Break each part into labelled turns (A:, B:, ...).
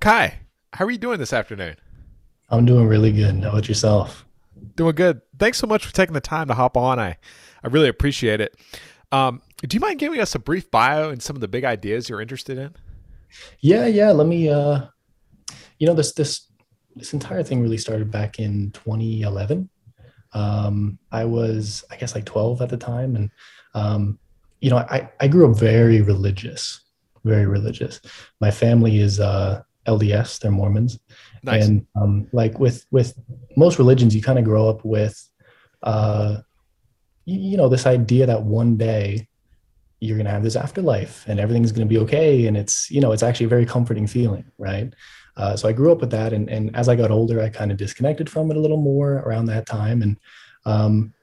A: Kai, how are you doing this afternoon?
B: I'm doing really good. How about yourself?
A: Doing good. Thanks so much for taking the time to hop on. I, I really appreciate it. Um, do you mind giving us a brief bio and some of the big ideas you're interested in?
B: Yeah, yeah. Let me. Uh, you know, this this this entire thing really started back in 2011. Um, I was, I guess, like 12 at the time, and um, you know, I I grew up very religious, very religious. My family is uh, LDS, they're Mormons. Nice. And um, like with with most religions, you kind of grow up with, uh, you, you, know, this idea that one day you're going to have this afterlife and everything's going to be okay, and it's you know, it's actually a very comforting feeling, right? Uh, so I grew up with that, and and as I got older, I kind of disconnected from it a little more around that time, and um,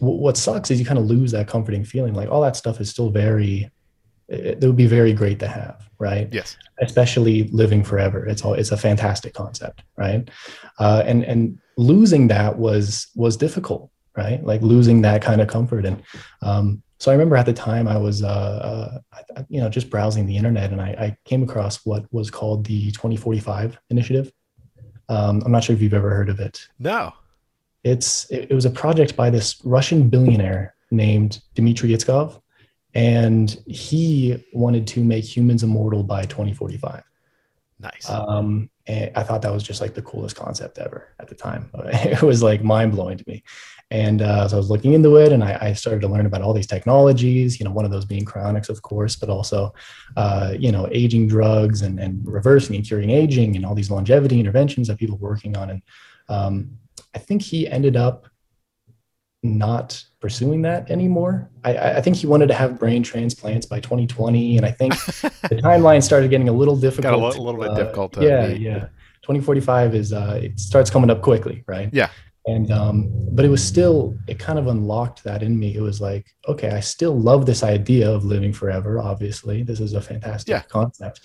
B: what sucks is you kind of lose that comforting feeling. Like all that stuff is still very it, it, would be very great to have, right?
A: Yes.
B: Especially living forever. It's all it's a fantastic concept, right? Uh, and and losing that was was difficult, right? Like losing that kind of comfort. And um, so I remember at the time I was, uh, uh, you know, just browsing the internet, and I, I, came across what was called the 2045 initiative. Um, I'm not sure if you've ever heard of it.
A: No.
B: It's it, it was a project by this Russian billionaire named Dmitry Itskov and he wanted to make humans immortal by 2045
A: nice.
B: Um, and i thought that was just like the coolest concept ever at the time. It was like mind-blowing to me. And uh, so i was looking into it and I, I, started to learn about all these technologies you know one of those being cryonics of course but also uh, you know aging drugs and, and reversing and curing aging and all these longevity interventions that people were working on. And um, i think he ended up not pursuing that anymore. I, I, think he wanted to have brain transplants by 2020, and I think the timeline started getting a little difficult.
A: Got a little, little bit uh, difficult.
B: yeah, yeah. 2045 is uh, it starts coming up quickly, right?
A: Yeah.
B: And um, but it was still it kind of unlocked that in me. It was like, okay, I still love this idea of living forever. Obviously, this is a fantastic yeah. concept,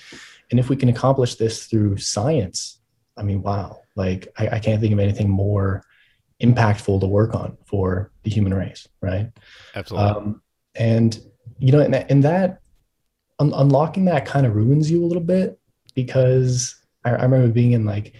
B: and if we can accomplish this through science, I mean, wow! Like I, I can't think of anything more impactful to work on for the human race, right?
A: Absolutely. Um,
B: and you know, and, and that un- unlocking that kind of ruins you a little bit because I, I, remember being in like,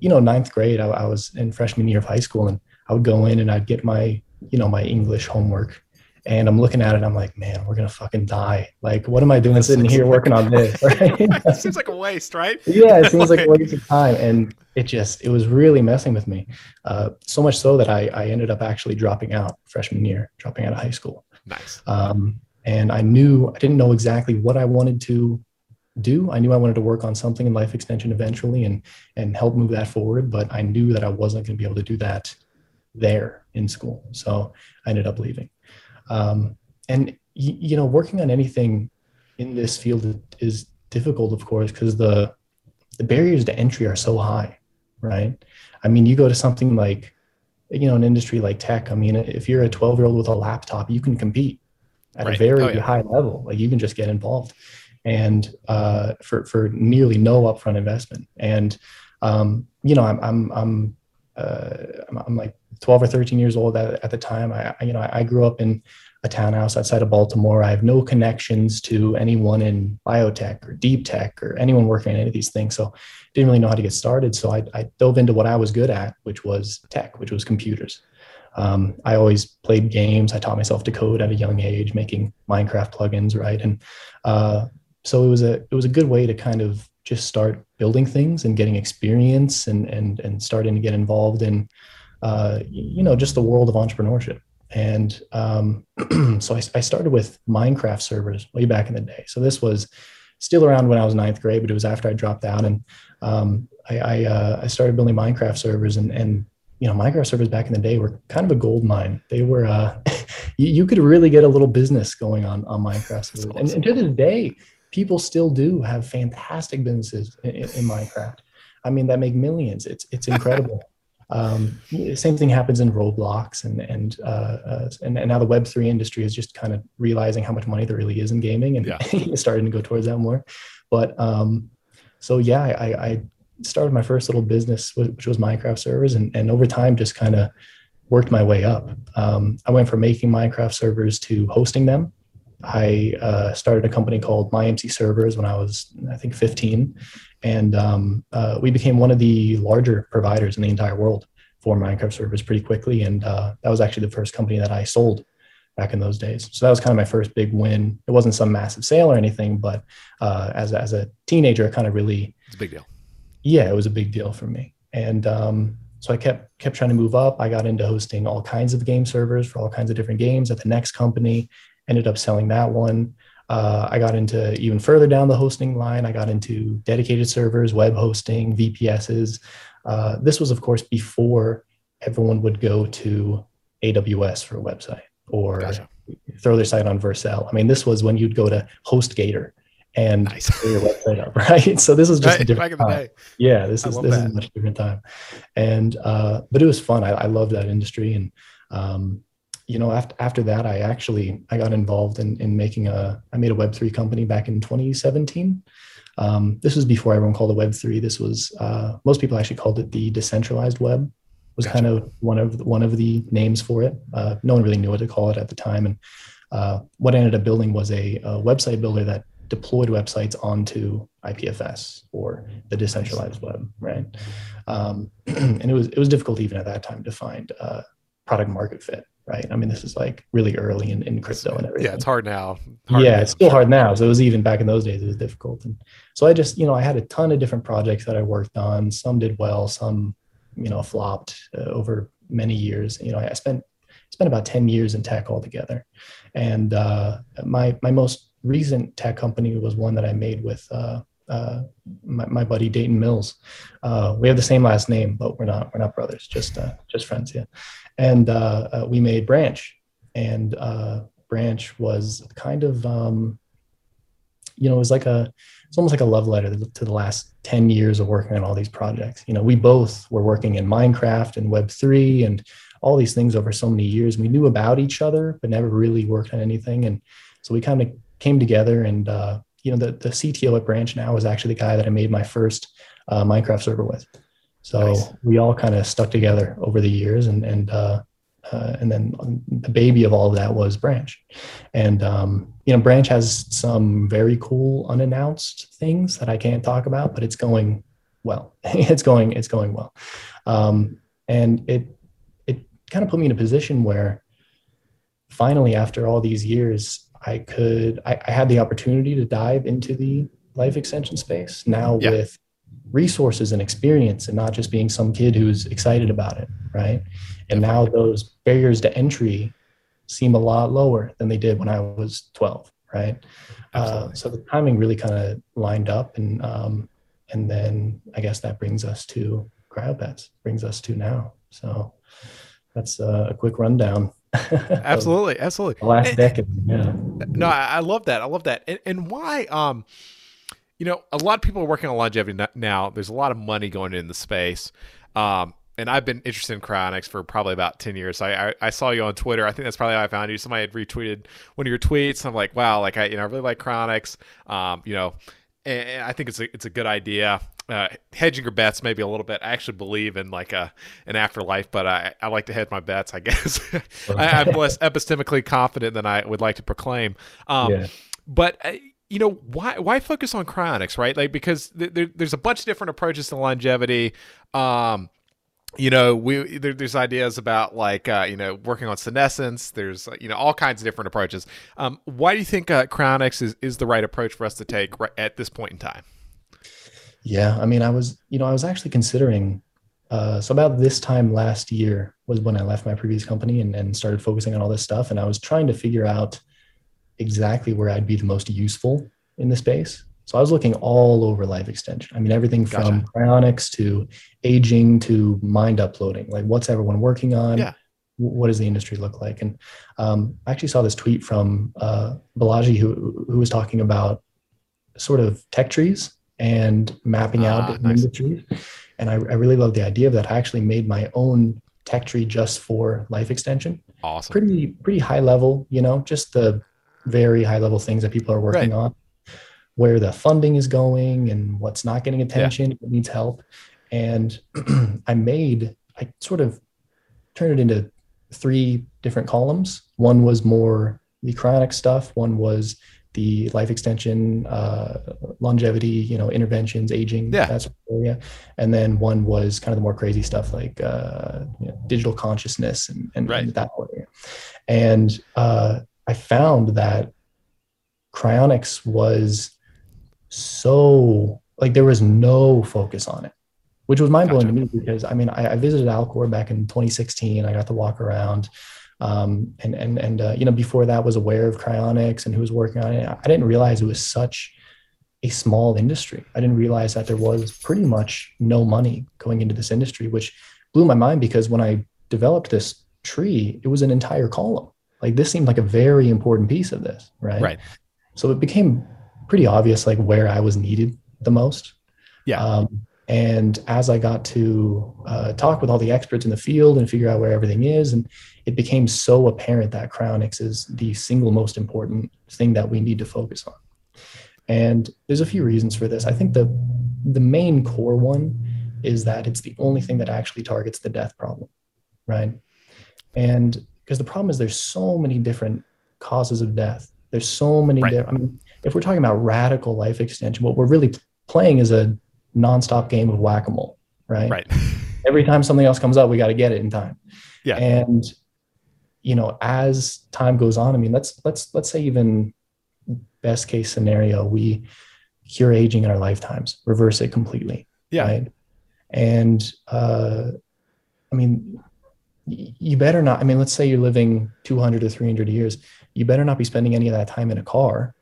B: you know, ninth grade. I, I was in freshman year of high school, and I would go in and I'd get my, you know, my English homework, and I'm looking at it, I'm like, man, we're gonna fucking die. Like, what am I doing sitting here working on this?
A: Right? it seems like a waste, right?
B: Yeah, it seems like a waste of time. And it just it was really messing with me. Uh, so much so that I, I ended up actually dropping out freshman year, dropping out of high school.
A: Nice.
B: Um, and I knew I didn't know exactly what I wanted to do. I knew I wanted to work on something in life extension eventually and and help move that forward, but I knew that I wasn't going to be able to do that there in school. So I ended up leaving. Um, and you, you know, working on anything in this field is difficult, of course, because the the barriers to entry are so high, right? I mean, you go to something like, you know, an industry like tech. I mean, if you're a 12 year old with a laptop, you can compete at right. a very oh, yeah. high level. Like you can just get involved, and uh, for for nearly no upfront investment. And um, you know, I'm I'm I'm, uh, I'm, I'm like 12 or 13 years old at, at the time. I, you know I grew up in a townhouse outside of Baltimore. I have no connections to anyone in biotech or deep tech or anyone working on any of these things. So didn't really know how to get started. So I, I dove into what I was good at, which was tech, which was computers. Um, I always played games. I taught myself to code at a young age, making Minecraft plugins, right? And uh, so it was a it was a good way to kind of just start building things and getting experience and and and starting to get involved in uh, you know just the world of entrepreneurship. And um, so I, I, started with Minecraft servers way back in the day. So this was still around when I was ninth grade, but it was after I dropped out. And um, I, I, uh, I, started building Minecraft servers. And, and you know, Minecraft servers back in the day were kind of a gold mine. They were, uh, you, you, could really get a little business going on on Minecraft servers. Awesome. And, and, to this day, people still do have fantastic businesses in, in Minecraft. I mean, that make millions. It's it's incredible. Um, same thing happens in Roblox, and and, uh, uh, and, and now the Web three industry is just kind of realizing how much money there really is in gaming, and yeah. starting to go towards that more. But um, so yeah, I, I started my first little business, which was Minecraft servers, and, and over time just kind of worked my way up. Um, I went from making Minecraft servers to hosting them. I uh, started a company called MyMC Servers when I was, I think, 15, and um, uh, we became one of the larger providers in the entire world for Minecraft servers pretty quickly. And uh, that was actually the first company that I sold back in those days. So that was kind of my first big win. It wasn't some massive sale or anything, but uh, as a, as a teenager, it kind of really
A: it's a big deal
B: yeah, it was a big deal for me. And um, so I kept kept trying to move up. I got into hosting all kinds of game servers for all kinds of different games at the next company. Ended up selling that one. Uh, I got into even further down the hosting line. I got into dedicated servers, web hosting, VPSs. Uh, this was, of course, before everyone would go to AWS for a website or gotcha. throw their site on Vercel. I mean, this was when you'd go to HostGator and nice. your website up, right? So this is just right, a different time. Yeah, this is this that. is a much different time. And uh, but it was fun. I, I love that industry, and um, you know, after after that, I actually I got involved in in making a I made a Web three company back in 2017. Um, this was before everyone called it Web three. This was uh, most people actually called it the decentralized web. Was gotcha. kind of one of one of the names for it. Uh, no one really knew what to call it at the time, and uh, what I ended up building was a, a website builder that deployed websites onto IPFS or the decentralized web, right? Um, and it was it was difficult even at that time to find uh, product market fit, right? I mean, this is like really early in, in crypto and everything.
A: Yeah, it's hard now.
B: Hard yeah, now. it's still hard now. So it was even back in those days, it was difficult. And so I just, you know, I had a ton of different projects that I worked on. Some did well, some, you know, flopped uh, over many years. You know, I spent spent about 10 years in tech altogether. And uh, my my most recent tech company was one that I made with uh, uh, my, my, buddy Dayton Mills. Uh, we have the same last name, but we're not we're not brothers, just uh, just friends. Yeah, and uh, uh, we made Branch, and Branch was kind of um, you know it was like a it's almost like a love letter to the last 10 years of working on all these projects you know we both were working in minecraft and web3 and all these things over so many years we knew about each other but never really worked on anything and so we kind of came together and uh, you know the, the cto at branch now is actually the guy that i made my first uh, minecraft server with. So nice. we all kind of stuck together over the years and and uh, uh, and then the baby of all of that was branch. And um, you know branch has some very cool unannounced things that i can't talk about but it's going well. It's going it's going well. Um, and it it kind of put me in a position where finally after all these years I could, I, I, had the opportunity to dive into the life extension space now yeah. with resources and experience and not just being some kid who's excited about it. Right. And now those barriers to entry seem a lot lower than they did when I was 12. Right. Uh, so the timing really kind of lined up. And, um, and then I guess that brings us to CryoPets, brings us to now. So that's a quick rundown.
A: absolutely, absolutely.
B: last and, decade. Yeah.
A: No, I, I, love that. I love that. And, and why? Um, you know, a lot of people are working on longevity now. There's a lot of money going in the space. Um, and I've been interested in cryonics for probably about 10 years. So I, I, I, saw you on Twitter. I think that's probably how I found you. Somebody had retweeted one of your tweets. I'm like, wow, like I, you know, I really like cryonics. Um, you know, and I think it's a, it's a good idea uh, hedging your bets maybe a little bit. I actually believe in like a an afterlife, but I, I like to hedge my bets. I guess I, am less epistemically confident than I would like to proclaim. Um, yeah. But uh, you know why why focus on cryonics, right? Like because there, there's a bunch of different approaches to longevity. Um, you know we there, there's ideas about like uh, you know working on senescence there's you know all kinds of different approaches um, why do you think uh, cryonics is, is the right approach for us to take right at this point in time
B: yeah, I mean, I was, you know, I was actually considering. Uh, so about this time last year was when I left my previous company and, and started focusing on all this stuff, and I was trying to figure out exactly where I'd be the most useful in the space. So I was looking all over life extension. I mean, everything from
A: Gotcha.
B: cryonics to aging to mind uploading. Like, what's everyone working on?
A: Yeah.
B: What does the industry look like? And um, I actually saw this tweet from uh, Balaji, who who was talking about sort of tech trees and mapping out
A: Ah, nice.
B: industries. And I, I really love the idea of that. I actually made my own tech tree just for life extension
A: Awesome.
B: pretty pretty high level you know just the very high level things that people are working
A: Right.
B: on where the funding is going and what's not getting attention what needs help and i made i sort of turned it into three different columns one was more the cryonic stuff one was the life extension uh, longevity you know interventions aging
A: Yeah.
B: that sort of area and then one was kind of the more crazy stuff like uh, you know, digital consciousness and, and,
A: Right.
B: and that area and uh, I found that cryonics was so like there was no focus on it, which was mind blowing
A: Gotcha.
B: to me because I mean I, I visited Alcor back in 2016. I got to walk around, um, and and and uh, you know before that was aware of cryonics and who was working on it. I didn't realize it was such a small industry. I didn't realize that there was pretty much no money going into this industry, which blew my mind because when I developed this tree, it was an entire column. Like this seemed like a very important piece of this, right?
A: Right.
B: So it became pretty obvious like where I was needed the most.
A: Yeah.
B: Um, and as I got to uh, talk with all the experts in the field and figure out where everything is, and it became so apparent that cryonics is the single most important thing that we need to focus on. And there's a few reasons for this. I think the the main core one is that it's the only thing that actually targets the death problem, right? And because the problem is there's so many different causes of death. There's so many.
A: Right.
B: di- I mean, if we're talking about radical life extension, what we're really playing is a nonstop game of whack-a-mole, right?
A: Right.
B: Every time something else comes up, we got to get it in time.
A: Yeah.
B: And you know, as time goes on, I mean, let's let's let's say even best case scenario, we cure aging in our lifetimes, reverse it completely.
A: Yeah.
B: Right. And uh, I mean, you better not. I mean, let's say you're living 200 to 300 years. You better not be spending any of that time in a car,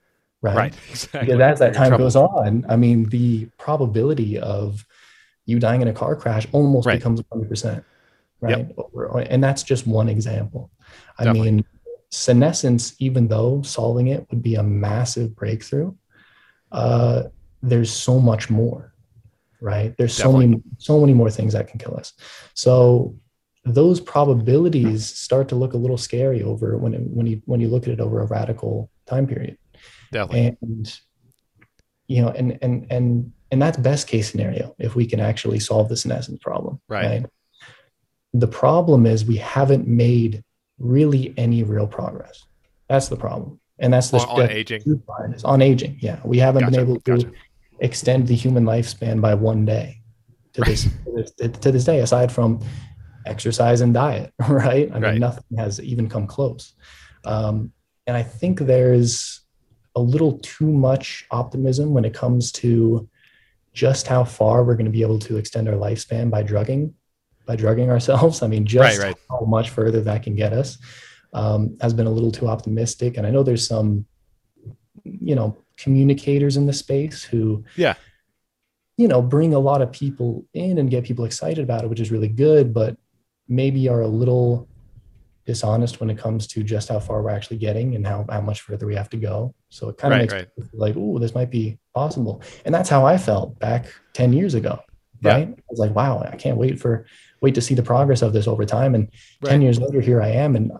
B: right?
A: Right. Exactly.
B: Because as that
A: You're
B: time goes on, I mean, the probability of you dying in a car crash almost
A: Right.
B: becomes 100%. Right. Or- And that's just one example. I
A: Definitely.
B: mean, senescence, even though solving it would be a massive breakthrough, uh, there's so much more, right? There's so many, so many more things that can kill us. So those probabilities start to look a little scary over when it, when you when you look at it over a radical time period
A: Definitely.
B: and you know and and and and that's best case scenario if we can actually solve the senescence problem
A: Right.
B: the problem is we haven't made really any real progress that's the problem and that's the
A: on, on aging.
B: the truth behind this. on aging yeah we haven't
A: Gotcha,
B: been able to
A: gotcha.
B: extend the human lifespan by one day to this, to this to this day aside from exercise and diet right i mean
A: Right.
B: nothing has even come close um, and i think there's a little too much optimism when it comes to just how far we're going to be able to extend our lifespan by drugging by drugging ourselves i mean just
A: Right, right.
B: how much further that can get us um, has been a little too optimistic and i know there's some you know communicators in the space who
A: Yeah.
B: you know bring a lot of people in and get people excited about it which is really good but maybe are a little dishonest when it comes to just how far we're actually getting and how, how much further we have to go. So it kind of
A: Right,
B: makes
A: right.
B: like oh this might be possible. And that's how i felt back 10 years ago
A: Yeah.
B: right? I was like wow i can't wait for wait to see the progress of this over time. And 10 years later here i am and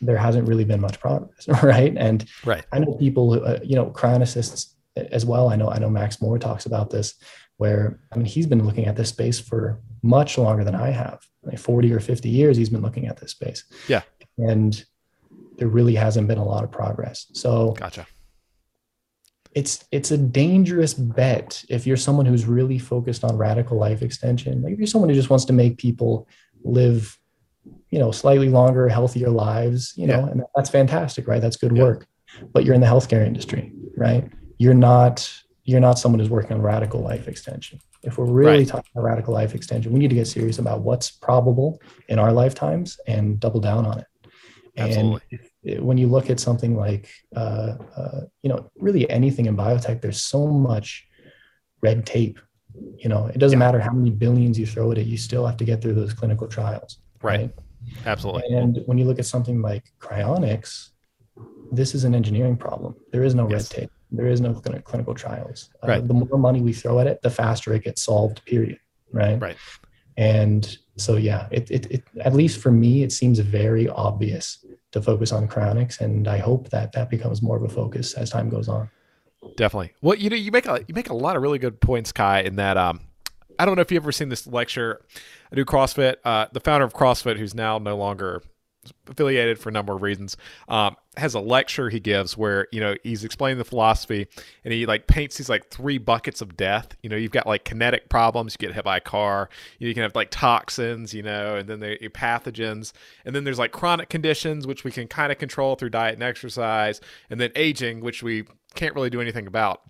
B: there hasn't really been much progress right? And
A: Right.
B: i know people who, uh, you know cryonicists as well. I know i know max more talks about this where i mean he's been looking at this space for much longer than i have like 40 or 50 years he's been looking at this space
A: Yeah.
B: and there really hasn't been a lot of progress so
A: Gotcha.
B: it's it's a dangerous bet if you're someone who's really focused on radical life extension like if you're someone who just wants to make people live you know slightly longer healthier lives you know
A: Yeah.
B: and that's fantastic right that's good
A: Yeah.
B: work but you're in the healthcare industry right you're not you're not someone who's working on radical life extension if we're really
A: Right.
B: talking about radical life extension we need to get serious about what's probable in our lifetimes and double down on it
A: Absolutely.
B: and if, when you look at something like, uh, uh, you know, really anything in biotech, there's so much red tape. You know, it doesn't yeah. matter how many billions you throw at it, you still have to get through those clinical trials.
A: Right. right? Absolutely.
B: And when you look at something like cryonics, this is an engineering problem. There is no yes. red tape. There is no clinical trials. Uh, right. The more money we throw at it, the faster it gets solved. Period. Right.
A: Right.
B: And so, yeah, it, it, it at least for me, it seems very obvious to focus on cryonics, and I hope that that becomes more of a focus as time goes on.
A: Definitely. Well, you know, you make a you make a lot of really good points, Kai. In that, um, I don't know if you've ever seen this lecture. I do CrossFit. Uh, the founder of CrossFit, who's now no longer affiliated for a number of reasons, um, has a lecture he gives where you know he's explaining the philosophy, and he like paints these like three buckets of death. You know, you've got like kinetic problems, you get hit by a car. You can have like toxins, you know, and then the pathogens, and then there's like cryonics conditions which we can kind of control through diet and exercise, and then aging, which we can't really do anything about.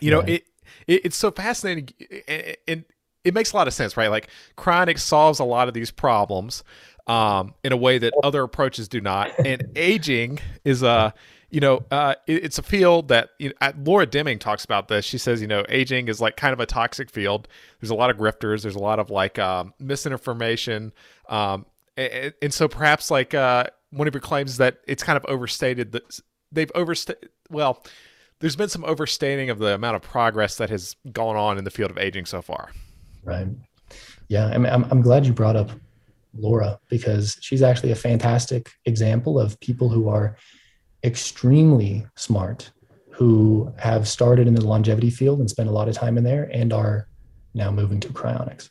A: You know, it, it, it's so fascinating, and, and it makes a lot of sense, right? Like chronic solves a lot of these problems um, in a way that other approaches do not. And aging is a, you know, uh, it, it's a field that you know, Laura Deming talks about this. She says, you know, aging is like kind of a toxic field. There's a lot of grifters. There's a lot of like um, misinformation. Um, and, and, so perhaps like uh, one of your claims that it's kind of overstated that they've overstated. Well, there's been some overstating of the amount of progress that has gone on in the field of aging so far.
B: Right. Yeah, I mean, I'm, I'm glad you brought up Laura because she's actually a fantastic example of people who are extremely smart, who have started in the longevity field and spent a lot of time in there and are now moving to cryonics.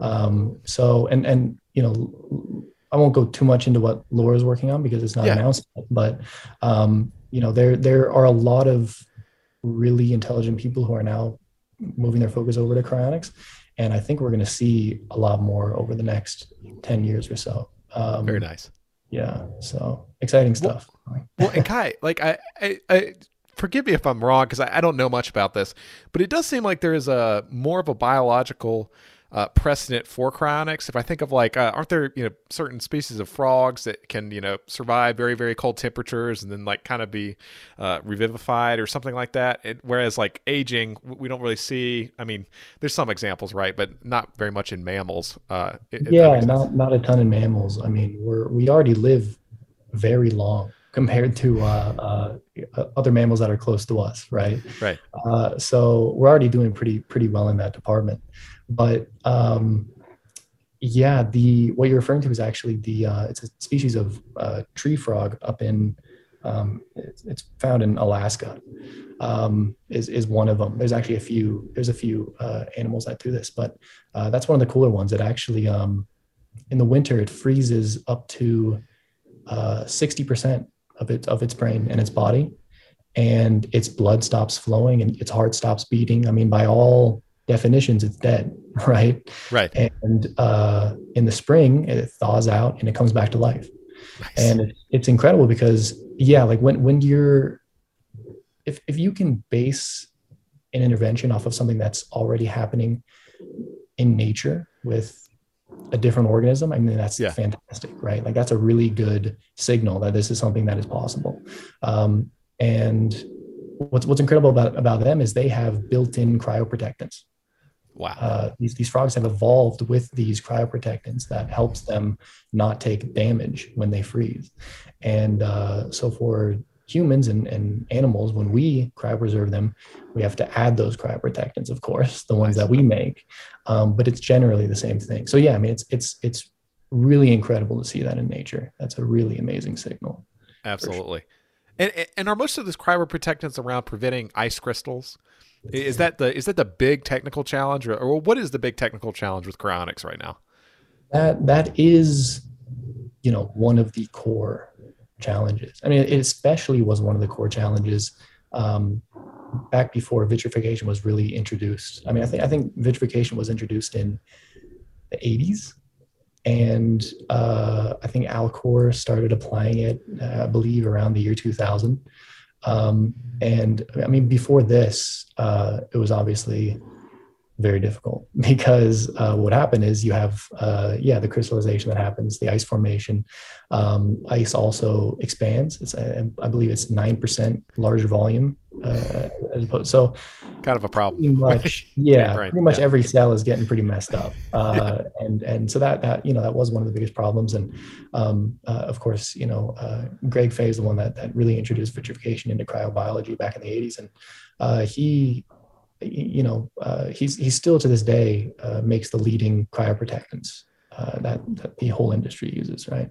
B: Um, so, and, and, you know, I won't go too much into what Laura's working on because it's not yeah. announced, but, um, you know, there, there are a lot of really intelligent people who are now moving their focus over to cryonics and I think we're going to see a lot more over the next ten years or so.
A: Um, Very nice.
B: Yeah. So exciting stuff.
A: Well, well and Kai, like I, I, I forgive me if I'm wrong because I, I, don't know much about this, but it does seem like there is a more of a biological uh, precedent for cryonics. If I think of like, uh, aren't there you know certain species of frogs that can you know survive very very cold temperatures and then like kind of be uh, revivified or something like that? It, whereas like aging, we don't really see. I mean, there's some examples, right, but not very much in mammals.
B: Uh, yeah, not not a ton in mammals. I mean, we're we already live very long compared to uh, uh, other mammals that are close to us, right?
A: Right.
B: Uh, so we're already doing pretty pretty well in that department. But um, yeah, the what you're referring to is actually the uh, it's a species of uh, tree frog up in um, it's, it's, found in Alaska. Um, is is one of them. There's actually a few. There's a few uh, animals that do this, but uh, that's one of the cooler ones. It actually um, in the winter it freezes up to uh, sixty percent of it of its brain and its body, and its blood stops flowing and its heart stops beating. I mean, by all definitions, it's dead, right?
A: Right.
B: And uh, in the spring, it thaws out and it comes back to life. Nice. And it's incredible because, yeah, like when when you're, if if you can base an intervention off of something that's already happening in nature with a different organism, I mean that's yeah. fantastic, right? Like that's a really good signal that this is something that is possible. Um, and what's what's incredible about about them is they have built-in cryoprotectants
A: Wow.
B: Uh, these, these frogs have evolved with these cryoprotectants that helps them not take damage when they freeze. And uh, so for humans and, and animals, when we cryopreserve them, we have to add those cryoprotectants, of course, the ones that we make. Um, but it's generally the same thing. So yeah, I mean, it's it's it's really incredible to see that in nature. That's a really amazing signal.
A: Absolutely. Sure. And, and are most of these cryoprotectants around preventing ice crystals? Is that the is that the big technical challenge, or, or what is the big technical challenge with cryonics right now?
B: That that is, you know, one of the core challenges. I mean, it especially was one of the core challenges um, back before vitrification was really introduced. I mean, I think I think vitrification was introduced in the 80s, and uh, I think Alcor started applying it, uh, I believe, around the year 2000. Um, and I mean, before this, uh, it was obviously very difficult because uh, what happened is you have uh, yeah the crystallization that happens the ice formation um, ice also expands it's I, I believe it's 9% larger volume uh, as opposed so
A: kind of a problem
B: pretty much yeah right. pretty much yeah. every cell is getting pretty messed up uh, yeah. and and so that that you know that was one of the biggest problems and um, uh, of course you know uh, Greg Fahy is the one that, that really introduced vitrification into cryobiology back in the 80s and he you know, uh, he's he's still to this day uh, makes the leading cryoprotectants uh, that, that the whole industry uses, right?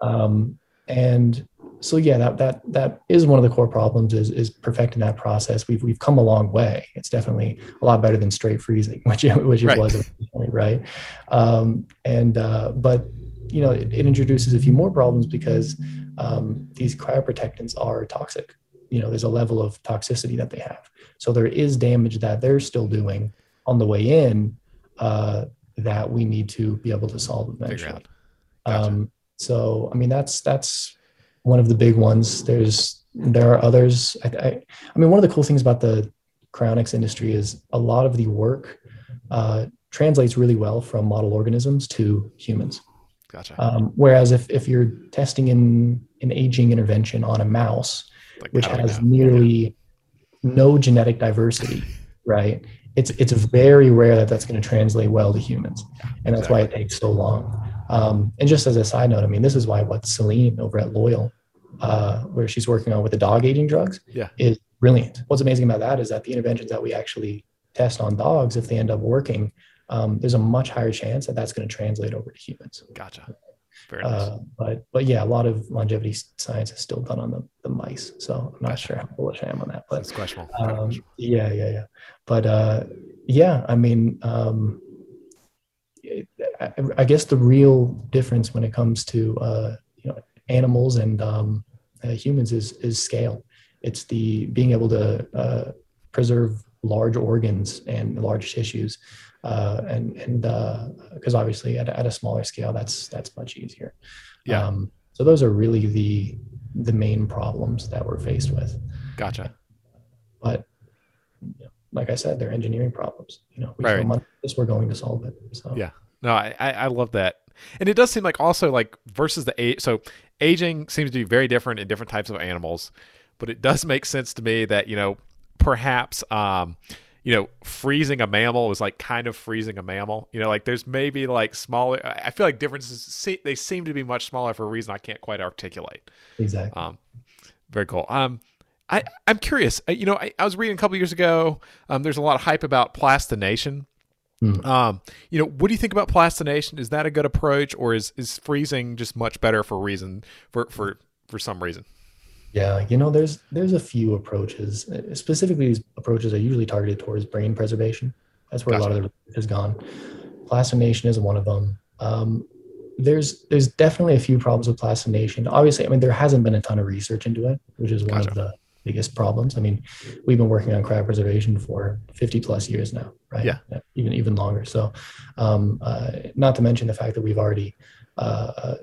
B: Um, and so yeah, that that that is one of the core problems is is perfecting that process. We've we've come a long way. It's definitely a lot better than straight freezing, which which it right. was right? Um, and uh, but you know, it, it, introduces a few more problems because um, these cryoprotectants are toxic. You know, there's a level of toxicity that they have. So there is damage that they're still doing on the way in uh, that we need to be able to solve eventually. Gotcha. Um, so I mean that's that's one of the big ones. There's there are others. I, I, I mean one of the cool things about the cryonics industry is a lot of the work uh, translates really well from model organisms to humans.
A: Gotcha.
B: Um, whereas if, if you're testing in an aging intervention on a mouse, like, which has nearly no genetic diversity, right? It's it's very rare that that's going to translate well to humans, and that's exactly. why it takes so long. Um, and just as a side note, I mean, this is why what Celine over at Loyal, uh, where she's working on with the dog aging drugs,
A: yeah.
B: is brilliant. What's amazing about that is that the interventions that we actually test on dogs, if they end up working, um, there's a much higher chance that that's going to translate over to humans.
A: Gotcha.
B: Uh, but but yeah, a lot of longevity science is still done on the, the mice. So I'm not sure how bullish I am on that. But
A: it's questionable.
B: Um, yeah, yeah, yeah. But uh, yeah, I mean, um, I, I, guess the real difference when it comes to uh, you know animals and um, uh, humans is is scale. It's the being able to uh, preserve large organs and large tissues uh, and and because uh, obviously at, at a smaller scale that's that's much easier.
A: Yeah. Um,
B: so those are really the the main problems that we're faced with.
A: Gotcha.
B: But you know, like i said they're engineering problems you know we
A: right.
B: money this we're going to solve it so.
A: Yeah. No I, I love that. And it does seem like also like versus the age so aging seems to be very different in different types of animals but it does make sense to me that you know perhaps um you know, freezing a mammal is like kind of freezing a mammal. You know, like there's maybe like smaller. I feel like differences. They seem to be much smaller for a reason I can't quite articulate.
B: Exactly.
A: Um, very cool. Um, I I'm curious. You know, I, I was reading a couple years ago. Um, there's a lot of hype about plastination. Mm. Um, you know, what do you think about plastination? Is that a good approach, or is is freezing just much better for reason for for for some reason?
B: Yeah, you know, there's there's a few approaches. Specifically, these approaches are usually targeted towards brain preservation. That's where gotcha. a lot of the research has gone. Plastination is one of them. Um, there's there's definitely a few problems with plastination. Obviously, I mean, there hasn't been a ton of research into it, which is one gotcha. of the biggest problems. I mean, we've been working on cryopreservation for 50 plus years now, right?
A: Yeah,
B: even even longer. So, um, uh, not to mention the fact that we've already uh, uh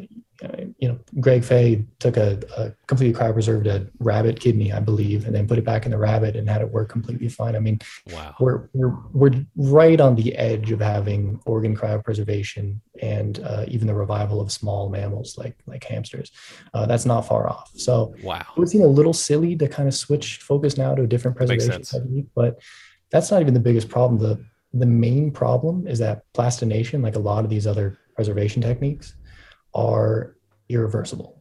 B: you know, Greg Fahy took a, a completely cryopreserved a rabbit kidney, I believe, and then put it back in the rabbit and had it work completely fine. I mean,
A: wow.
B: we're we're we're right on the edge of having organ cryopreservation and uh, even the revival of small mammals like like hamsters. Uh, that's not far off. So
A: wow,
B: it would seem a little silly to kind of switch focus now to a different preservation technique, but that's not even the biggest problem. The the main problem is that plastination, like a lot of these other preservation techniques, are irreversible.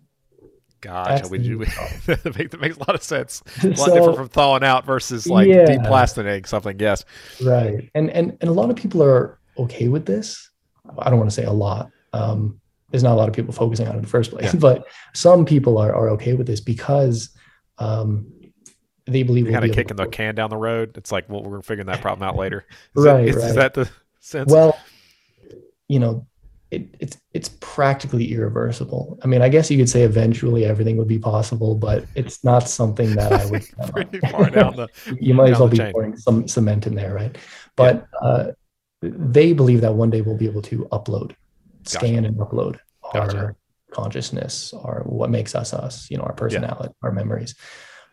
A: Gotcha. We, we, that makes a lot of sense. A lot so, different from thawing out versus like yeah. deplastinating something. Yes.
B: Right. And and and a lot of people are okay with this. I don't want to say a lot. Um, there's not a lot of people focusing on it in the first place, yeah. but some people are are okay with this because um, they believe
A: kind of kicking the can down the road. It's like, well, we're figuring that problem out later.
B: Is right, that, is,
A: right. Is that the sense?
B: Well, you know, it, it's it's practically irreversible. I mean, I guess you could say eventually everything would be possible, but it's not something that I would.
A: Pretty far down the.
B: you might as well be chain. pouring some cement in there, right? But yeah. uh, they believe that one day we'll be able to upload, gotcha. scan, and upload gotcha. our consciousness, our what makes us us. You know, our personality, yeah. our memories.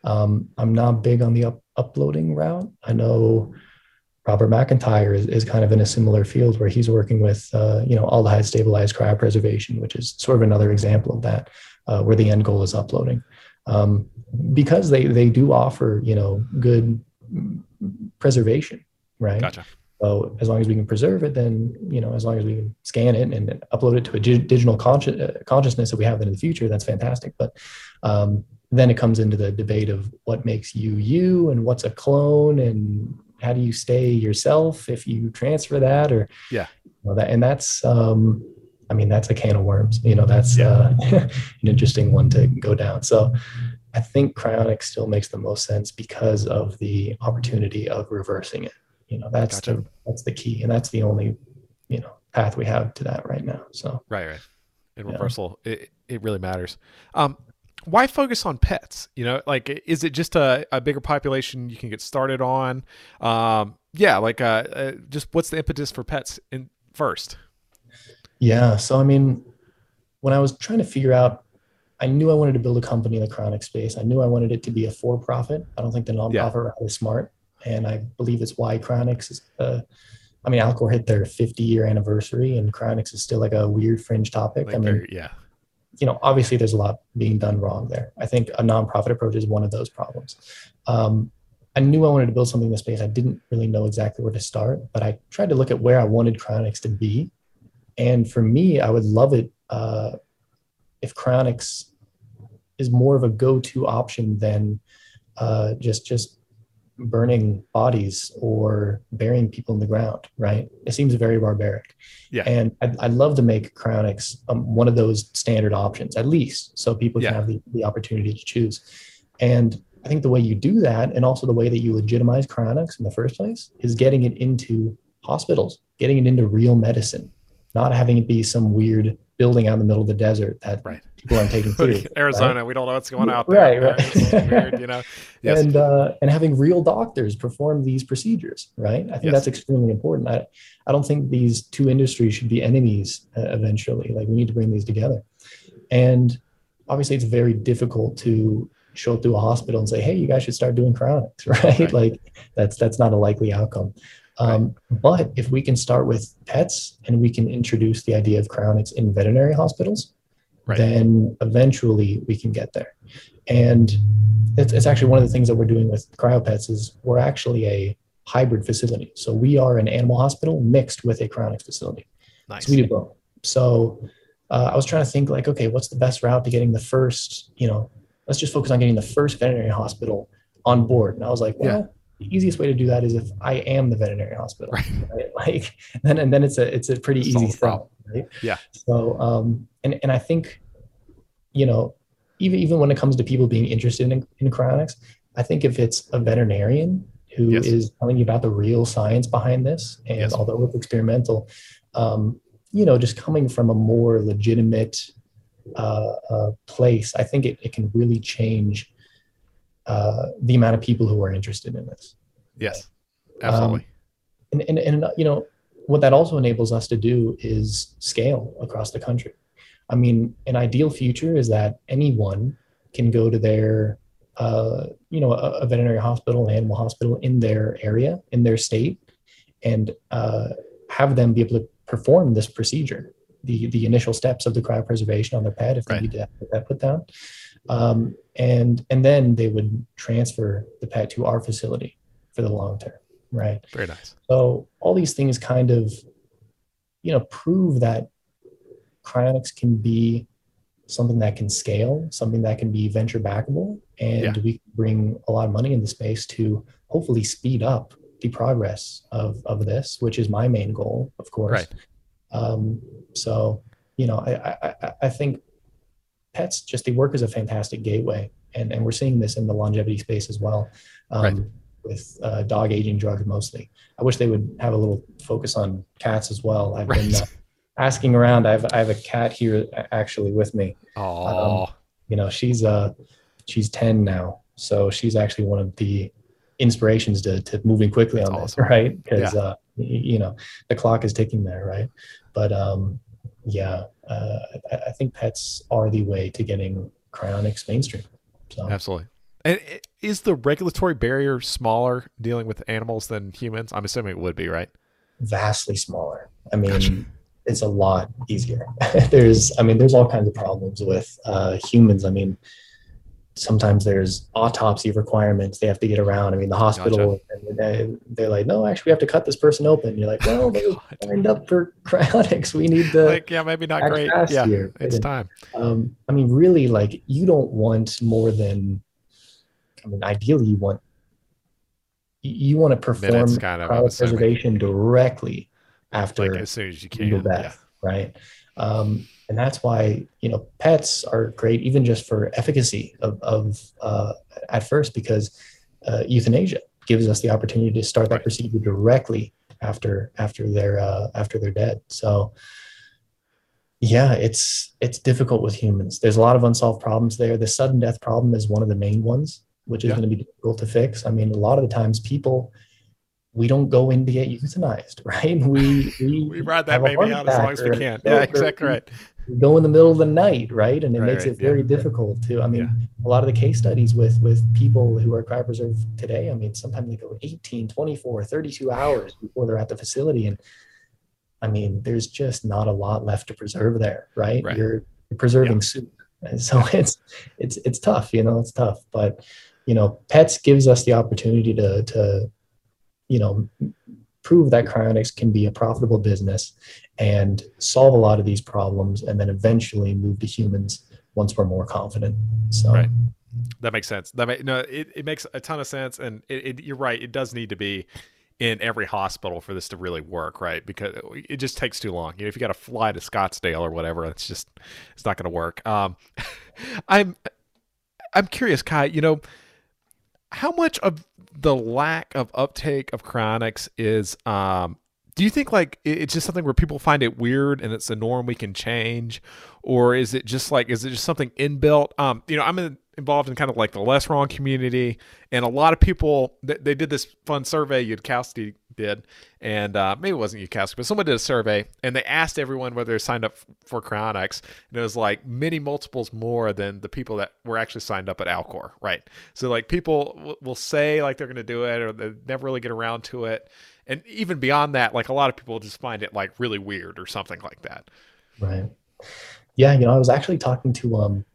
B: Um, I'm not big on the up- uploading route. I know Robert McIntyre is, is kind of in a similar field where he's working with, uh, you know, aldehyde stabilized cryopreservation, which is sort of another example of that, uh, where the end goal is uploading. Um, because they, they do offer, you know, good preservation, right?
A: Gotcha.
B: So as long as we can preserve it, then, you know, as long as we can scan it and upload it to a digital consci- uh, consciousness that we have in the future, that's fantastic. But um, then it comes into the debate of what makes you you and what's a clone and how do you stay yourself if you transfer that or
A: yeah
B: you know, that and that's um i mean that's a can of worms you know that's yeah. uh, an interesting one to go down so i think cryonics still makes the most sense because of the opportunity of reversing it you know that's gotcha. the that's the key and that's the only you know path we have to that right now so
A: right right in reversal yeah. it, it really matters um why focus on pets? You know, like is it just a, a bigger population you can get started on? Um, yeah, like uh, uh, just what's the impetus for pets in first?
B: Yeah, so I mean, when I was trying to figure out, I knew I wanted to build a company in the cryonics space. I knew I wanted it to be a for-profit. I don't think the nonprofit yeah. route is smart, and I believe it's why Cryonics is. Uh, I mean, Alcor hit their 50 year anniversary, and Cryonics is still like a weird fringe topic. Like I mean,
A: yeah,
B: you know, obviously there's a lot being done wrong there. I think a nonprofit approach is one of those problems. Um, I knew I wanted to build something in the space. I didn't really know exactly where to start, but I tried to look at where I wanted Cryonics to be. And for me, I would love it uh, if Cryonics is more of a go-to option than uh, just just burning bodies or burying people in the ground, right? It seems very barbaric.
A: Yeah.
B: And I'd, I'd love to make cryonics um, one of those standard options, at least, so people yeah. can have the, the opportunity to choose. And I think the way you do that, and also the way that you legitimize cryonics in the first place, is getting it into hospitals, getting it into real medicine, not having it be some weird building out in the middle of the desert that right. people aren't taking seriously.
A: Arizona, right? we don't know what's going out
B: there. Right, right.
A: Weird, you know.
B: Yes. And uh, and having real doctors perform these procedures, right? I think yes. that's extremely important. I I don't think these two industries should be enemies uh, eventually. Like we need to bring these together. And obviously, it's very difficult to show up to a hospital and say, "Hey, you guys should start doing cryonics," right? right. Like that's that's not a likely outcome. Um, right. But if we can start with pets and we can introduce the idea of cryonics in veterinary hospitals, right. then eventually we can get there. And it's, it's, actually one of the things that we're doing with CryoPets is we're actually a hybrid facility. So we are an animal hospital mixed with a cryonics facility.
A: Nice.
B: So we do both. So uh, I was trying to think like, okay, what's the best route to getting the first, you know, let's just focus on getting the first veterinary hospital on board. And I was like, well, yeah the easiest way to do that is if I am the veterinary hospital, right? right? Like then and then it's a it's a pretty easy thing, right?
A: Yeah.
B: So um and and I think you know even even when it comes to people being interested in in cryonics, I think if it's a veterinarian who yes. is telling you about the real science behind this, and yes. although it's experimental, um, you know, just coming from a more legitimate uh, uh, place, I think it, it can really change uh, the amount of people who are interested in this.
A: Yes, absolutely. Um,
B: and, and, and, you know, what that also enables us to do is scale across the country. I mean, an ideal future is that anyone can go to their, uh, you know, a, a, veterinary hospital, an animal hospital in their area, in their state, and uh, have them be able to perform this procedure, the the initial steps of the cryopreservation on their pet if they right. need to have that put down, um, and and then they would transfer the pet to our facility for the long term right
A: very nice
B: so all these things kind of you know prove that cryonics can be something that can scale something that can be venture backable and yeah. we bring a lot of money in the space to hopefully speed up the progress of of this which is my main goal of course
A: right.
B: um, so you know I, I i think pets just they work as a fantastic gateway. And, and we're seeing this in the longevity space as well um, right. with uh, dog aging drugs mostly. I wish they would have a little focus on cats as well. I've right. been uh, asking around. I have, I have a cat here actually with me.
A: Oh um,
B: you know she's uh she's 10 now. So she's actually one of the inspirations to, to moving quickly That's on awesome. this right? Because yeah. uh you know the clock is ticking there right? But um yeah, uh, I, I, think pets are the way to getting cryonics mainstream. So.
A: Absolutely. And is the regulatory barrier smaller dealing with animals than humans? I'm assuming it would be, right?
B: Vastly smaller. I mean, gotcha. it's a lot easier. there's, I mean, there's all kinds of problems with uh, humans. I mean, sometimes there's autopsy requirements they have to get around. I mean, the hospital, gotcha. they, are like, no, actually, we have to cut this person open. You're like, well, they signed up for cryonics. We need to.
A: Like, yeah, maybe not great. Yeah, here. it's time.
B: Um, I mean, really, like, you don't want more than, I mean, ideally, you want you want to perform kind of, preservation directly after
A: like as soon as you can,
B: death, yeah. right? Um, and that's why you know pets are great even just for efficacy of, of uh, at first because uh, euthanasia gives us the opportunity to start that right. procedure directly after after they're uh, after they're dead so yeah it's it's difficult with humans there's a lot of unsolved problems there the sudden death problem is one of the main ones which is yeah. going to be difficult to fix i mean a lot of the times people we don't go in to get euthanized, right? We
A: we, we ride that baby out as long as we can. Yeah, exactly right
B: go in the middle of the night, right? And it right, makes right, it very yeah. difficult to. I mean, yeah. a lot of the case studies with with people who are cryopreserved today, I mean, sometimes they go 18, 24, 32 hours before they're at the facility. And I mean, there's just not a lot left to preserve there, right? right. You're, you're preserving yeah. soup. And so it's it's it's tough, you know, it's tough. But you know, pets gives us the opportunity to to you know prove that cryonics can be a profitable business and solve a lot of these problems and then eventually move to humans once we're more confident. So
A: right. That makes sense. That make, no it, it makes a ton of sense and it, it, you're right it does need to be in every hospital for this to really work right? Because it just takes too long. You know if you got to fly to scottsdale or whatever it's just it's not going to work. Um i'm i'm curious kai you know how much of the lack of uptake of cryonics is um do you think like it's just something where people find it weird and it's a norm we can change? Or is it just like is it just something inbuilt? Um you know i'm in, involved in kind of like the LessWrong community and a lot of people they, they did this fun survey Yudkowsky did and uh, maybe it wasn't Yudkowsky but someone did a survey and they asked everyone whether they signed up for cryonics and it was like many multiples more than the people that were actually signed up at alcor right? So like people w- will say like they're going to do it or they never really get around to it and even beyond that like a lot of people just find it like really weird or something like that.
B: Right. Yeah you know i was actually talking to um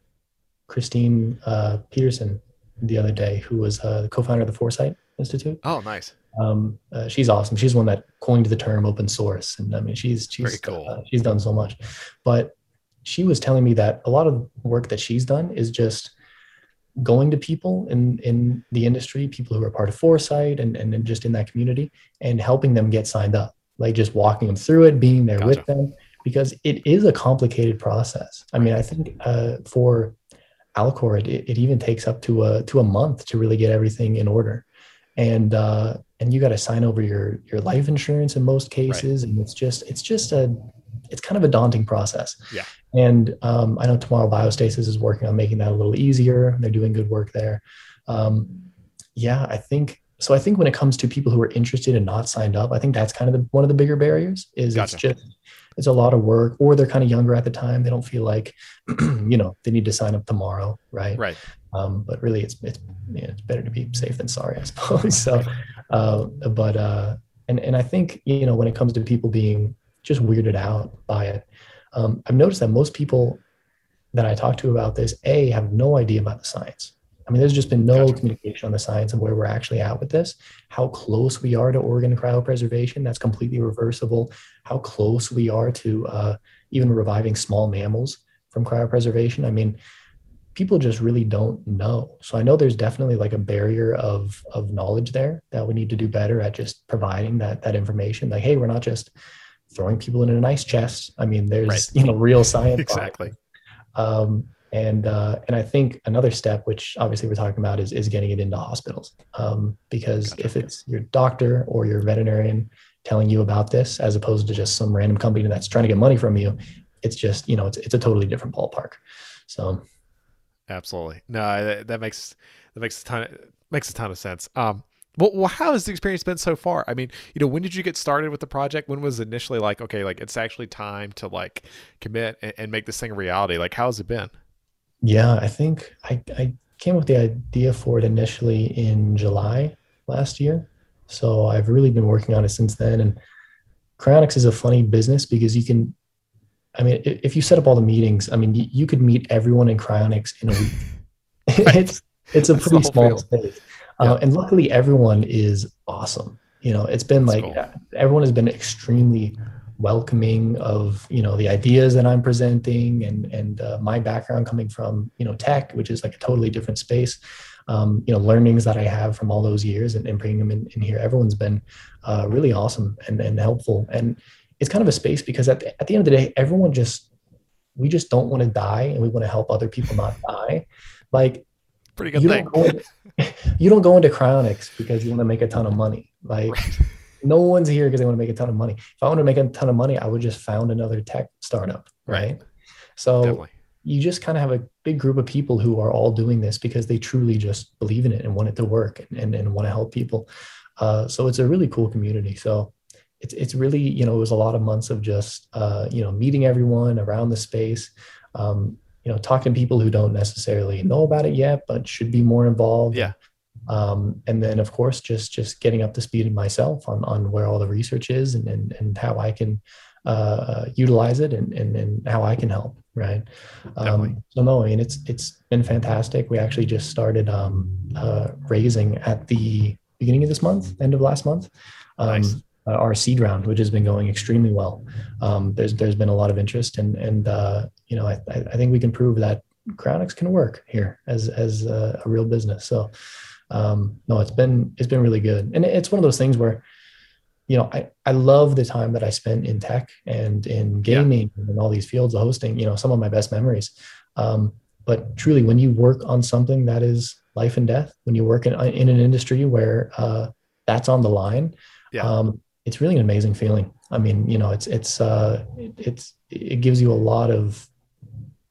B: christine uh, peterson the other day who was uh, the co-founder of the foresight institute.
A: Oh nice.
B: Um, uh, she's awesome. She's one that coined the term open source. And i mean she's she's
A: Very cool.
B: Uh, she's done so much. But she was telling me that a lot of work that she's done is just going to people in in the industry, people who are part of Foresight and, and, and just in that community, and helping them get signed up, like just walking them through it, being there gotcha. with them, because it is a complicated process. I mean, I think uh, for Alcor, it, it even takes up to a to a month to really get everything in order, and uh, and you got to sign over your your life insurance in most cases, right. and it's just it's just a it's kind of a daunting process.
A: Yeah.
B: And um, I know Tomorrow Biostasis is working on making that a little easier. They're doing good work there. Um, yeah, I think so. I think when it comes to people who are interested and not signed up, I think that's kind of the, one of the bigger barriers. Is gotcha. it's just it's a lot of work, or they're kind of younger at the time. They don't feel like you know they need to sign up tomorrow, right?
A: Right.
B: Um, but really, it's it's yeah, it's better to be safe than sorry, I suppose. so, uh, but uh, and and I think you know when it comes to people being just weirded out by it. Um, I've noticed that most people that I talk to about this, A, have no idea about the science. I mean, there's just been no gotcha. communication on the science of where we're actually at with this, how close we are to organ cryopreservation. That's completely reversible. How close we are to uh, even reviving small mammals from cryopreservation. I mean, people just really don't know. So I know there's definitely like a barrier of of knowledge there that we need to do better at just providing that that information. Like, hey, we're not just throwing people in an ice chest. I mean, there's right. you know real science
A: exactly.
B: Um, and uh, and I think another step, which obviously we're talking about, is is getting it into hospitals. Um, because gotcha. if it's your doctor or your veterinarian telling you about this, as opposed to just some random company that's trying to get money from you, it's just you know it's it's a totally different ballpark. So,
A: absolutely, no, that, that makes that makes a ton of, makes a ton of sense. Um, well, well, how has the experience been so far? I mean, you know, when did you get started with the project? When was initially like, okay, like it's actually time to like commit and, and make this thing a reality? Like, how has it been?
B: Yeah, I think I, I came up with the idea for it initially in July last year. So I've really been working on it since then. And Cryonics is a funny business because you can, I mean, if you set up all the meetings, I mean, you could meet everyone in Cryonics in a week. it's it's a That's pretty small field. space, uh, and luckily everyone is awesome. You know, it's been That's like cool. everyone has been extremely welcoming of you know the ideas that I'm presenting and and uh, my background coming from you know tech, which is like a totally different space. Um, you know learnings that I have from all those years and, and bringing them in, in, here. Everyone's been uh, really awesome and, and helpful, and it's kind of a space because at the, at the end of the day, everyone just we just don't want to die and we want to help other people not die. Like
A: pretty good you thing.
B: Don't you don't go into cryonics because you want to make a ton of money. Like right no one's here because they want to make a ton of money. If I want to make a ton of money, I would just found another tech startup, right? right. So Definitely. you just kind of have a big group of people who are all doing this because they truly just believe in it and want it to work and, and, and want to help people. Uh, so it's a really cool community. So it's it's really you know it was a lot of months of just uh, you know meeting everyone around the space. Um, you know, talking to people who don't necessarily know about it yet, but should be more involved.
A: Yeah.
B: Um, and then of course just just getting up to speed myself on on where all the research is and and, and how I can uh, utilize it and, and and how I can help right? Um, so no I mean it's it's been fantastic. We actually just started um, uh, raising at the beginning of this month end of last month. Um, nice. Uh, our seed round which has been going extremely well um, there's there's been a lot of interest and and uh, you know I, I think we can prove that Cryonics can work here as as a, a real business so um, no, it's been it's been really good, and it's one of those things where, you know, I I love the time that I spent in tech and in gaming yeah. and all these fields of hosting. You know, some of my best memories. Um, but truly, when you work on something that is life and death, when you work in in an industry where uh, that's on the line, yeah. um, it's really an amazing feeling. I mean, you know, it's it's uh, it, it's it gives you a lot of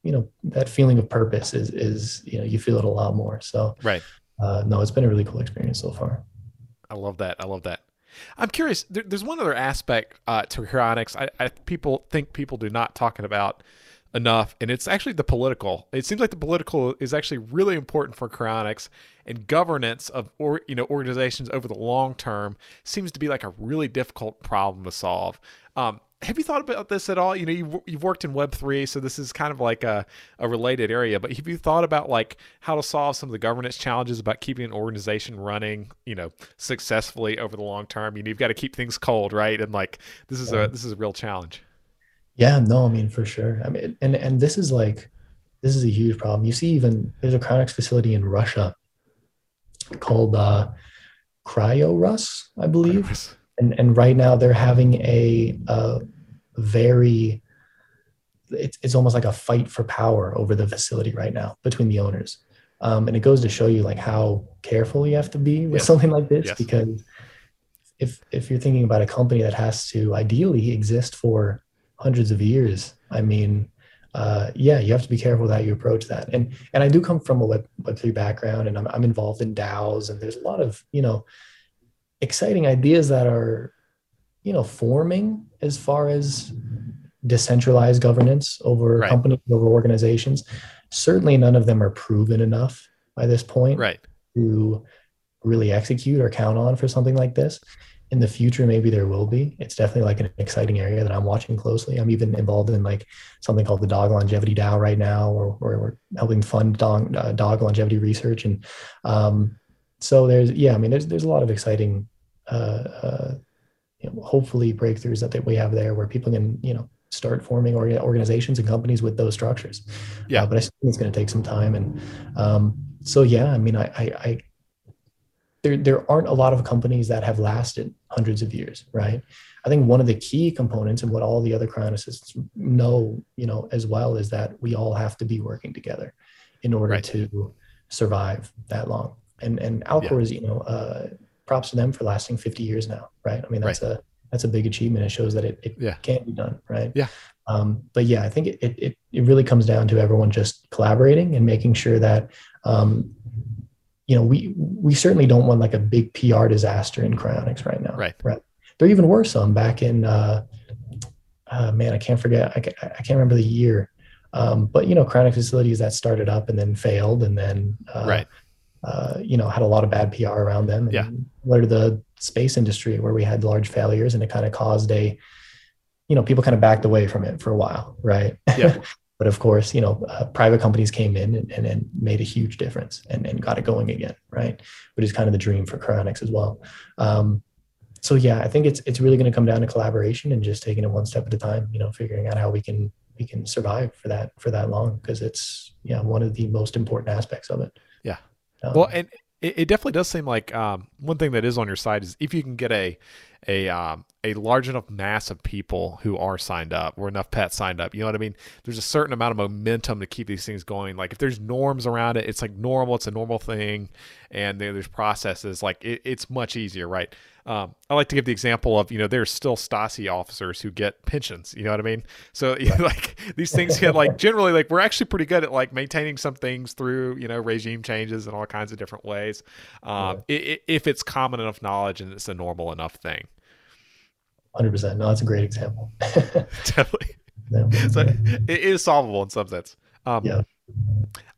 B: you know that feeling of purpose is is you know you feel it a lot more so
A: right
B: uh, no, it's been a really cool experience so far.
A: I love that. I love that. I'm curious. There, there's one other aspect uh, to cryonics. I, I, people think people do not talking about enough, and it's actually the political. It seems like the political is actually really important for cryonics, and governance of or you know organizations over the long term seems to be like a really difficult problem to solve. Um, have you thought about this at all? You know, you've, you've worked in Web three, so this is kind of like a, a related area. But have you thought about like how to solve some of the governance challenges about keeping an organization running, you know, successfully over the long term? You know, you've got to keep things cold, right? And like this is a this is a real challenge.
B: Yeah, no, I mean for sure. I mean, and and this is like this is a huge problem. You see, even there's a cryonics facility in Russia called uh, KrioRus, I believe and and right now they're having a, a very it's, it's almost like a fight for power over the facility right now between the owners um, and it goes to show you like how careful you have to be with yes. something like this yes. because if if you're thinking about a company that has to ideally exist for hundreds of years i mean uh, yeah you have to be careful how you approach that and and i do come from a web web3 background and I'm, I'm involved in daos and there's a lot of you know exciting ideas that are you know forming as far as decentralized governance over right. companies over organizations certainly none of them are proven enough by this point
A: right.
B: to really execute or count on for something like this in the future maybe there will be. It's definitely like an exciting area that i'm watching closely. I'm even involved in like something called the dog longevity dao right now or, where we're helping fund dog, uh, dog longevity research. And um, so there's yeah i mean there's there's a lot of exciting uh, uh, you know, hopefully breakthroughs that, that we have there where people can you know start forming organizations and companies with those structures.
A: Yeah.
B: Uh, but i think it's going to take some time. And um, so yeah i mean I, I, I there, there aren't a lot of companies that have lasted hundreds of years right i think one of the key components and what all the other cryonicists know you know as well is that we all have to be working together in order right. to survive that long and and alcor yeah. is you know uh, props to them for lasting 50 years now, right? I mean, that's right. a that's a big achievement. It shows that it, it yeah. can be done, right?
A: Yeah.
B: Um, but yeah, I think it, it it really comes down to everyone just collaborating and making sure that um, you know we we certainly don't want like a big PR disaster in cryonics right now,
A: right?
B: Right. There even were some back in uh, uh, man, I can't forget. I, I can't remember the year. Um, but you know, cryonic facilities that started up and then failed, and then uh,
A: right.
B: Uh, you know, had a lot of bad PR around them. And
A: Yeah.
B: What are the space industry where we had large failures, and it kind of caused a, you know, people kind of backed away from it for a while, right?
A: Yeah.
B: but of course, you know, uh, private companies came in and, and, and made a huge difference and, and got it going again, right? Which is kind of the dream for cryonics as well. Um, so yeah, I think it's it's really going to come down to collaboration and just taking it one step at a time. You know, figuring out how we can we can survive for that for that long because it's yeah one of the most important aspects of it.
A: Yeah.
B: Um,
A: Well, and it, it definitely does seem like um, one thing that is on your side is if you can get a a um, a large enough mass of people who are signed up or enough pets signed up, you know what I mean? There's a certain amount of momentum to keep these things going. Like if there's norms around it, it's like normal, it's a normal thing, and there's processes. Like it, it's much easier, right? Um, I like to give the example of you know there's still Stasi officers who get pensions. You know what I mean? So you know, like these things get like generally like we're actually pretty good at like maintaining some things through you know regime changes and all kinds of different ways. Um, i i if it's common enough knowledge and it's a normal enough thing.
B: Hundred percent. No, that's a great example.
A: Definitely. So it is solvable in some sense. Um,
B: Yeah.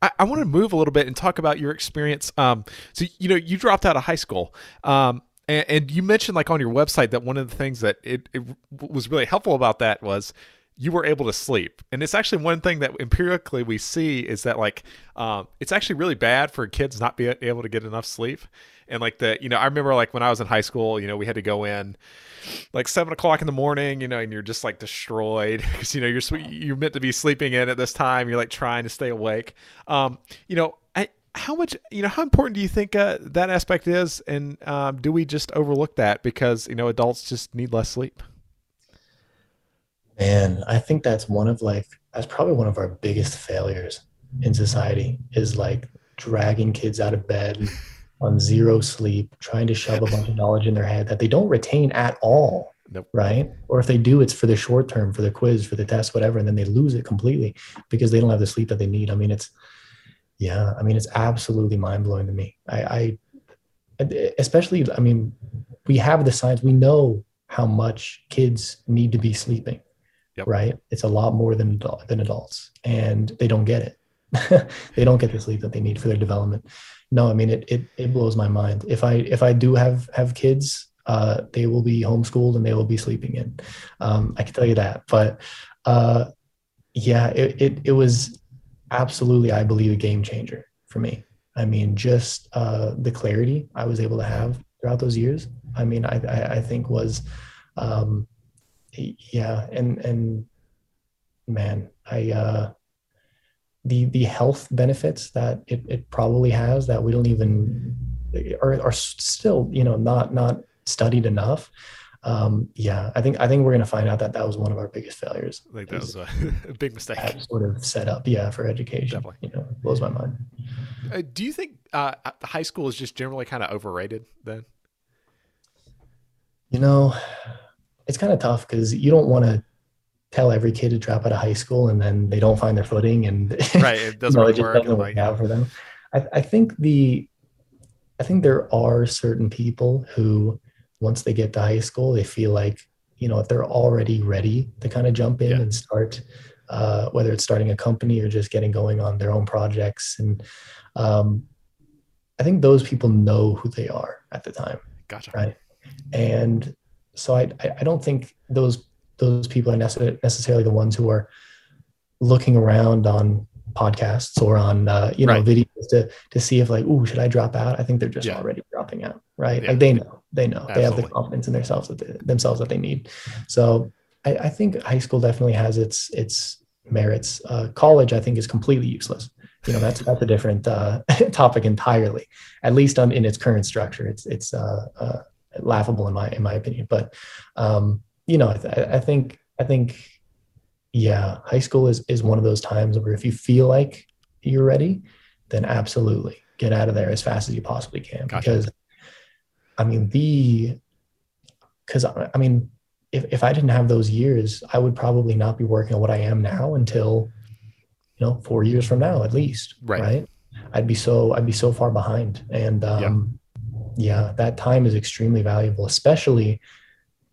A: I, I want to move a little bit and talk about your experience. Um, so you know, you dropped out of high school, um, and, and you mentioned like on your website that one of the things that it, it was really helpful about that was you were able to sleep. And it's actually one thing that empirically we see is that like um, it's actually really bad for kids not being able to get enough sleep. And like the you know, I remember like when I was in high school, you know, we had to go in like seven o'clock in the morning, you know, and you're just like destroyed because you know you're you're meant to be sleeping in at this time. You're like trying to stay awake. Um, you know, how much you know how important do you think uh, that aspect is, and um, do we just overlook that because you know adults just need less sleep?
B: Man, I think that's one of like that's probably one of our biggest failures in society is like dragging kids out of bed on zero sleep, trying to shove a bunch of knowledge in their head that they don't retain at all.
A: Nope.
B: Right. Or if they do, it's for the short term, for the quiz, for the test, whatever, and then they lose it completely because they don't have the sleep that they need. I mean, it's yeah, I mean, it's absolutely mind blowing to me. I, I especially, I mean, we have the science, we know how much kids need to be sleeping
A: Yep.
B: right? It's a lot more than adult- than adults, and they don't get it. they don't get the sleep that they need for their development. No, I mean it. It, it blows my mind. If I if I do have have kids, uh, they will be homeschooled and they will be sleeping in. Um, I can tell you that. But uh, yeah, it, it it was absolutely, I believe, a game changer for me. I mean, just uh, the clarity I was able to have throughout those years. I mean, I I, I think was um, yeah and and man i uh the the health benefits that it, it probably has that we don't even are, are still you know not not studied enough um yeah i think i think we're going to find out that that was one of our biggest failures
A: I think that was a, a big mistake.
B: that sort of set up yeah for education
A: Definitely.
B: you know it blows my mind
A: Uh, do you think uh, high school is just generally kind of overrated then?
B: you know it's kind of tough because you don't want to tell every kid to drop out of high school and then they don't find their footing and
A: Right, it doesn't
B: no,
A: really
B: it just
A: work.
B: doesn't work
A: like-
B: out for them. I, I think the I think there are certain people who once they get to high school, they feel like, you know, if they're already ready to kind of jump in
A: Yeah.
B: and start uh, whether it's starting a company or just getting going on their own projects. And um, I think those people know who they are at the time
A: Gotcha.
B: right and so I, I don't think those those people are necessarily the ones who are looking around on podcasts or on uh, you know
A: Right.
B: videos to to see if like oh should I drop out I think they're just
A: Yeah.
B: already dropping out right
A: Yeah.
B: like they know they know. They have the confidence in themselves that they, themselves that they need. So I, I think high school definitely has its its merits. Uh, college I think is completely useless. You know that's that's a different uh, topic entirely at least on in its current structure. It's it's uh, uh, laughable in my in my opinion. But um you know I, th- I think i think yeah high school is is one of those times where if you feel like you're ready then absolutely get out of there as fast as you possibly can.
A: Gotcha.
B: because i mean the because i mean if, if i didn't have those years i would probably not be working on what i am now until you know four years from now at least
A: Right.
B: right i'd be so i'd be so far behind and um yeah that time is extremely valuable especially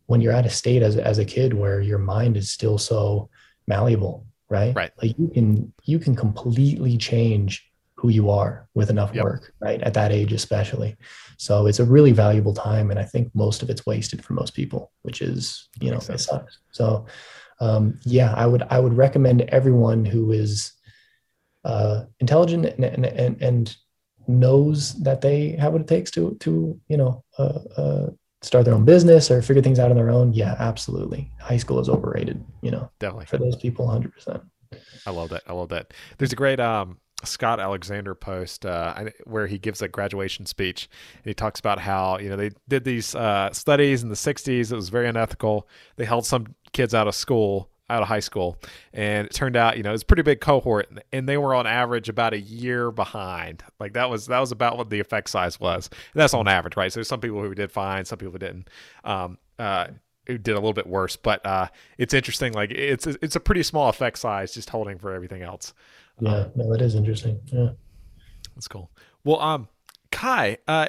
B: when you're at a state as, as a kid where your mind is still so malleable right?
A: Right.
B: Like you can you can completely change who you are with enough
A: Yep.
B: work, right? At that age, especially. So it's a really valuable time, and I think most of it's wasted for most people, which is you know it sucks. So um, yeah, I would I would recommend everyone who is uh, intelligent and, and and and knows that they have what it takes to to you know uh, uh, start their own business or figure things out on their own. Yeah, absolutely. High school is overrated. You know,
A: Definitely.
B: for those people, hundred percent.
A: I love that. I love that. There's a great um, Scott Alexander post uh, where he gives a graduation speech. And he talks about how you know they did these uh, studies in the '60s. It was very unethical. They held some kids out of school, out of high school, and it turned out you know it was a pretty big cohort, and they were on average about a year behind. Like that was that was about what the effect size was. And that's on average, right? So there's some people who did fine, some people who didn't. Um, uh, who did a little bit worse, but uh, it's interesting. Like it's it's a pretty small effect size, just holding for everything else.
B: Yeah, no, that is interesting. Yeah.
A: That's cool. Well, um, Kai, uh,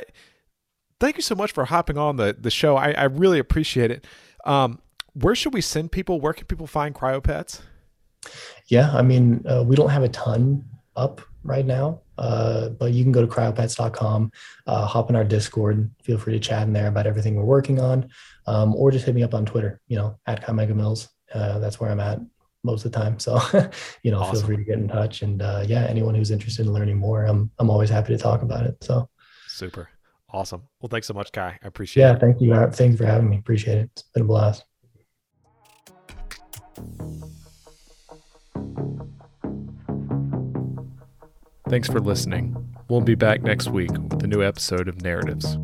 A: thank you so much for hopping on the the show. I, I really appreciate it. Um, where should we send people? Where can people find CryoPets?
B: Yeah, I mean, uh, we don't have a ton up right now, uh, but you can go to cryopets.com, uh, hop in our Discord, feel free to chat in there about everything we're working on, um, or just hit me up on Twitter, you know, at Kai Micah Mills. Uh, that's where I'm at most of the time. So, you know,
A: Awesome.
B: feel free to get in touch. And uh, yeah, anyone who's interested in learning more, I'm, I'm always happy to talk about it. So
A: Super, awesome. Well, thanks so much, Kai. I appreciate
B: yeah,
A: it.
B: Yeah, thank you. Uh, Thanks for having me. Appreciate it. It's been a blast.
A: Thanks for listening. We'll be back next week with a new episode of Narratives.